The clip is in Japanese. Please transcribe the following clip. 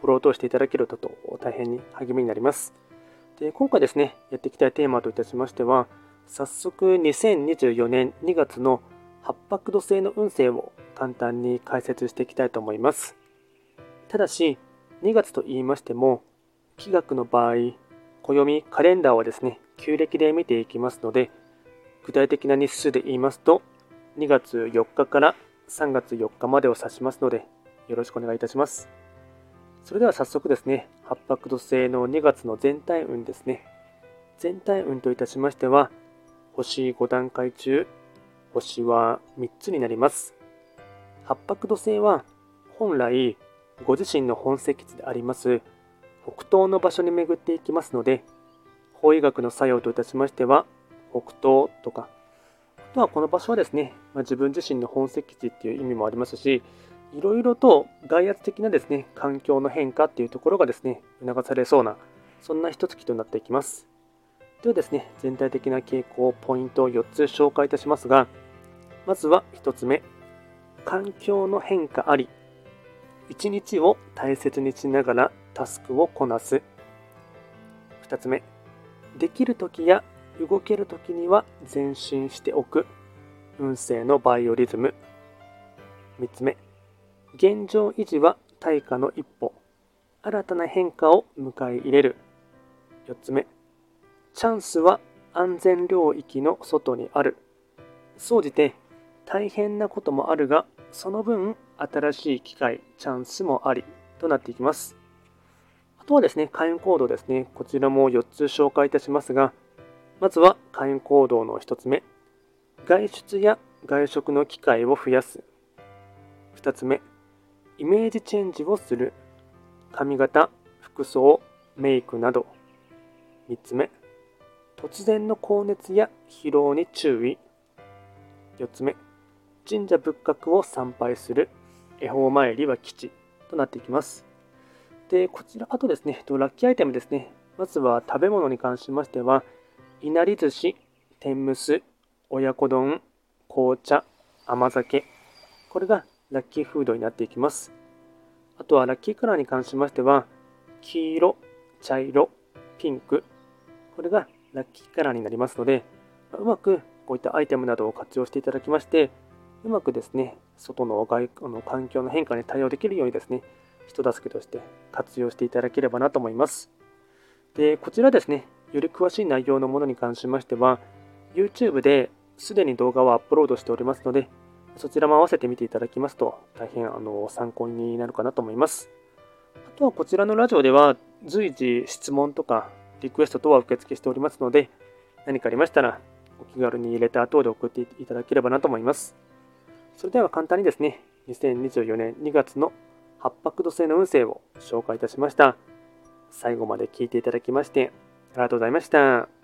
フォローを通していただけるとと大変に励みになります。で今回ですね、やっていきたいテーマといたしましては、早速2024年2月の八白土星の運勢を簡単に解説していきたいと思います。ただし、2月と言いましても、気学の場合、暦、カレンダーはですね、旧暦で見ていきますので、具体的な日数で言いますと、2月4日から3月4日までを指しますので、よろしくお願いいたします。それでは早速ですね、八白土星の2月の全体運ですね。全体運といたしましては、星5段階中、星は3つになります。八白土星は本来ご自身の本石地であります北東の場所に巡っていきますので、法医学の作用といたしましては、北東とか、あとはこの場所はですね、まあ、自分自身の本石地っていう意味もありますし、いろいろと外圧的なですね、環境の変化っていうところがですね、促されそうな、そんな一月となっていきます。ではですね、全体的な傾向、ポイントを4つ紹介いたしますが、まずは1つ目、環境の変化あり、1日を大切にしながらタスクをこなす。2つ目、できる時や動ける時には前進しておく。運勢のバイオリズム。3つ目、現状維持は対価の一歩。新たな変化を迎え入れる。4つ目。チャンスは安全領域の外にある。総じて大変なこともあるが、その分新しい機会、チャンスもありとなっていきます。あとはですね、会員行動ですね。こちらも4つ紹介いたしますが、まずは会員行動の1つ目。外出や外食の機会を増やす。2つ目。イメージチェンジをする。髪型、服装、メイクなど。3つ目。突然の高熱や疲労に注意。4つ目。神社仏閣を参拝する。恵方参りは吉となっていきます。でこちらあとですねラッキーアイテムですね。まずは食べ物に関しましてはいなり寿司天むす親子丼紅茶甘酒。これがラッキーフードになっていきます。あとはラッキーカラーに関しましては、黄色、茶色、ピンク、これがラッキーカラーになりますので、うまくこういったアイテムなどを活用していただきまして、うまくですね、外の外の環境の変化に対応できるようにですね、人助けとして活用していただければなと思います。で、こちらですね、より詳しい内容のものに関しましては、YouTube ですでに動画をアップロードしておりますので、そちらも合わせて見ていただきますと、大変あの参考になるかなと思います。あとはこちらのラジオでは、随時質問とかリクエスト等は受付しておりますので、何かありましたら、お気軽にレター等で送っていただければなと思います。それでは簡単にですね、2024年2月の八白土星の運勢を紹介いたしました。最後まで聞いていただきまして、ありがとうございました。